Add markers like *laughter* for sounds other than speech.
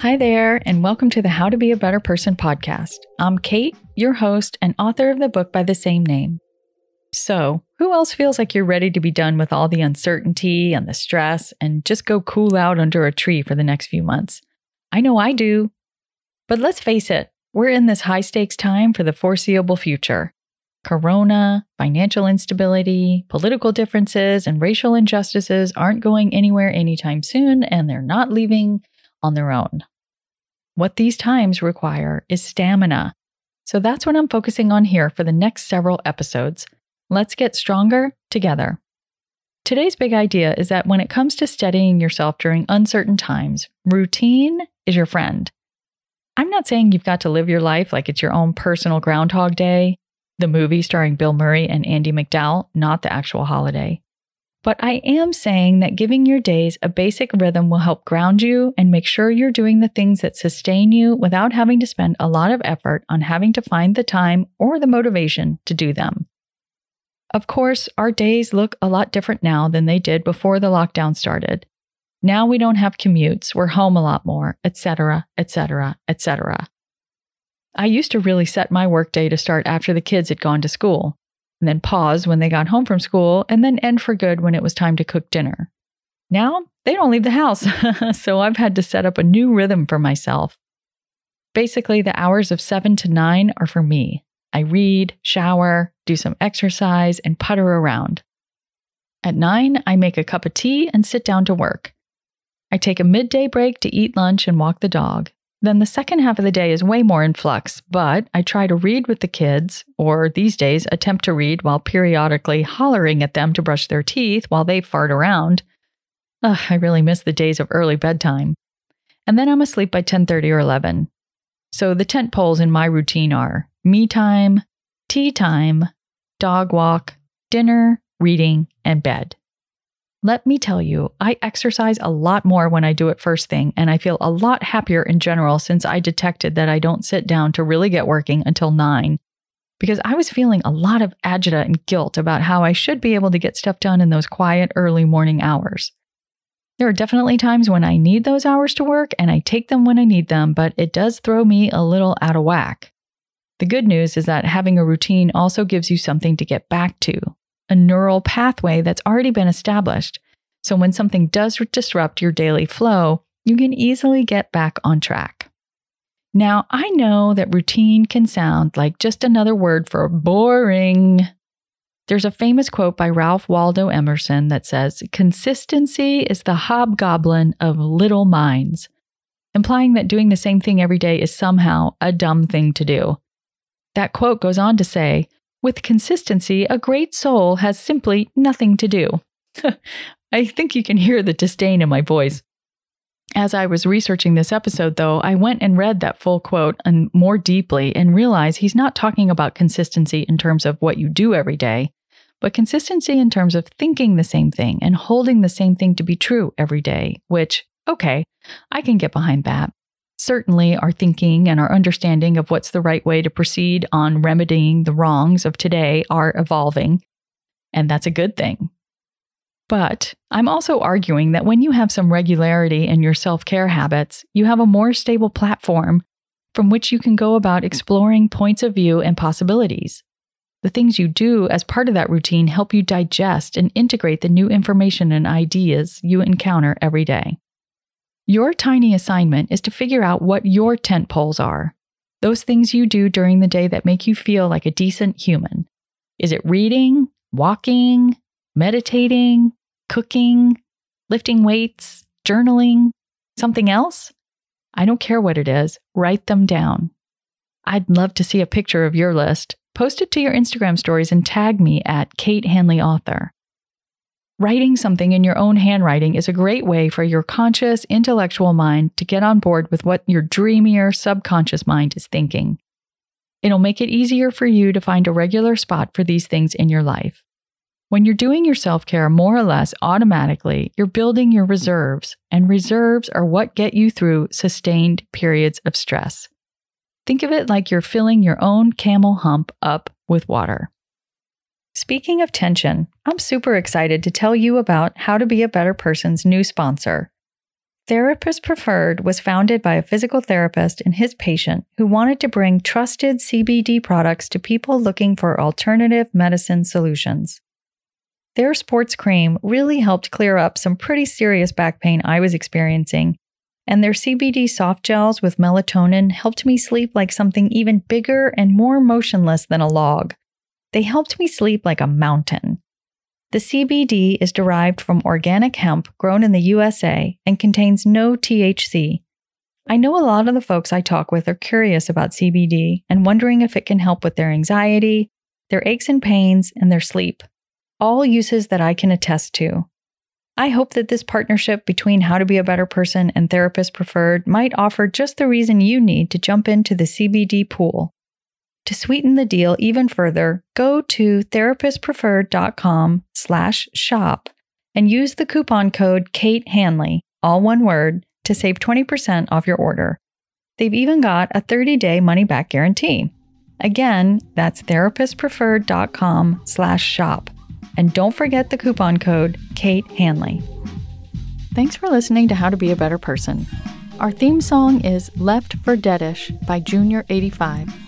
Hi there, and welcome to the How to Be a Better Person podcast. I'm Kate, your host and author of the book by the same name. So, who else feels like you're ready to be done with all the uncertainty and the stress and just go cool out under a tree for the next few months? I know I do. But let's face it, we're in this high stakes time for the foreseeable future. Corona, financial instability, political differences, and racial injustices aren't going anywhere anytime soon, and they're not leaving on their own. What these times require is stamina. So that's what I'm focusing on here for the next several episodes Let's get stronger together. Today's big idea is that when it comes to steadying yourself during uncertain times, routine is your friend. I'm not saying you've got to live your life like it's your own personal Groundhog Day, the movie starring Bill Murray and Andie MacDowell, not the actual holiday. But I am saying that giving your days a basic rhythm will help ground you and make sure you're doing the things that sustain you without having to spend a lot of effort on having to find the time or the motivation to do them. Of course, our days look a lot different now than they did before the lockdown started. Now we don't have commutes, we're home a lot more, etc., etc., etc. I used to really set my workday to start after the kids had gone to school, and then pause when they got home from school, and then end for good when it was time to cook dinner. Now they don't leave the house, *laughs* so I've had to set up a new rhythm for myself. Basically, the hours of 7 to 9 are for me. I read, shower, do some exercise, and putter around. At 9, I make a cup of tea and sit down to work. I take a midday break to eat lunch and walk the dog. Then the second half of the day is way more in flux, but I try to read with the kids, or these days attempt to read while periodically hollering at them to brush their teeth while they fart around. Ugh, I really miss the days of early bedtime. And then I'm asleep by 10:30 or 11. So the tent poles in my routine are me time, tea time, dog walk, dinner, reading, and bed. Let me tell you, I exercise a lot more when I do it first thing, and I feel a lot happier in general since I detected that I don't sit down to really get working until 9. Because I was feeling a lot of agita and guilt about how I should be able to get stuff done in those quiet early morning hours. There are definitely times when I need those hours to work and I take them when I need them, but it does throw me a little out of whack. The good news is that having a routine also gives you something to get back to, a neural pathway that's already been established. So when something does disrupt your daily flow, you can easily get back on track. Now, I know that routine can sound like just another word for boring. There's a famous quote by Ralph Waldo Emerson that says, Consistency is the hobgoblin of little minds, implying that doing the same thing every day is somehow a dumb thing to do. That quote goes on to say, with consistency, a great soul has simply nothing to do. *laughs* I think you can hear the disdain in my voice. As I was researching this episode, though, I went and read that full quote and more deeply and realized he's not talking about consistency in terms of what you do every day, but consistency in terms of thinking the same thing and holding the same thing to be true every day, which, okay, I can get behind that. Certainly, our thinking and our understanding of what's the right way to proceed on remedying the wrongs of today are evolving, and that's a good thing. But I'm also arguing that when you have some regularity in your self care habits, you have a more stable platform from which you can go about exploring points of view and possibilities. The things you do as part of that routine help you digest and integrate the new information and ideas you encounter every day. Your tiny assignment is to figure out what your tent poles are. Those things you do during the day that make you feel like a decent human. Is it reading, walking, meditating, cooking, lifting weights, journaling, something else? I don't care what it is, write them down. I'd love to see a picture of your list. Post it to your Instagram stories and tag me at Kate Hanley Author. Writing something in your own handwriting is a great way for your conscious, intellectual mind to get on board with what your dreamier subconscious mind is thinking. It'll make it easier for you to find a regular spot for these things in your life. When you're doing your self care more or less automatically, you're building your reserves, and reserves are what get you through sustained periods of stress. Think of it like you're filling your own camel hump up with water. Speaking of tension, I'm super excited to tell you about How to Be a Better Person's new sponsor. Therapist Preferred was founded by a physical therapist and his patient who wanted to bring trusted CBD products to people looking for alternative medicine solutions. Their sports cream really helped clear up some pretty serious back pain I was experiencing, and their CBD soft gels with melatonin helped me sleep like something even bigger and more motionless than a log. They helped me sleep like a mountain. The CBD is derived from organic hemp grown in the USA and contains no THC. I know a lot of the folks I talk with are curious about CBD and wondering if it can help with their anxiety, their aches and pains, and their sleep. All uses that I can attest to. I hope that this partnership between How to Be a Better Person and Therapist Preferred might offer just the reason you need to jump into the CBD pool. To sweeten the deal even further, go to therapistpreferred.com slash shop and use the coupon code Kate Hanley, all one word, to save 20% off your order. They've even got a 30-day money-back guarantee. Again, that's therapistpreferred.com slash shop. And don't forget the coupon code Kate Hanley. Thanks for listening to How to Be a Better Person. Our theme song is Left for Deadish by Junior85.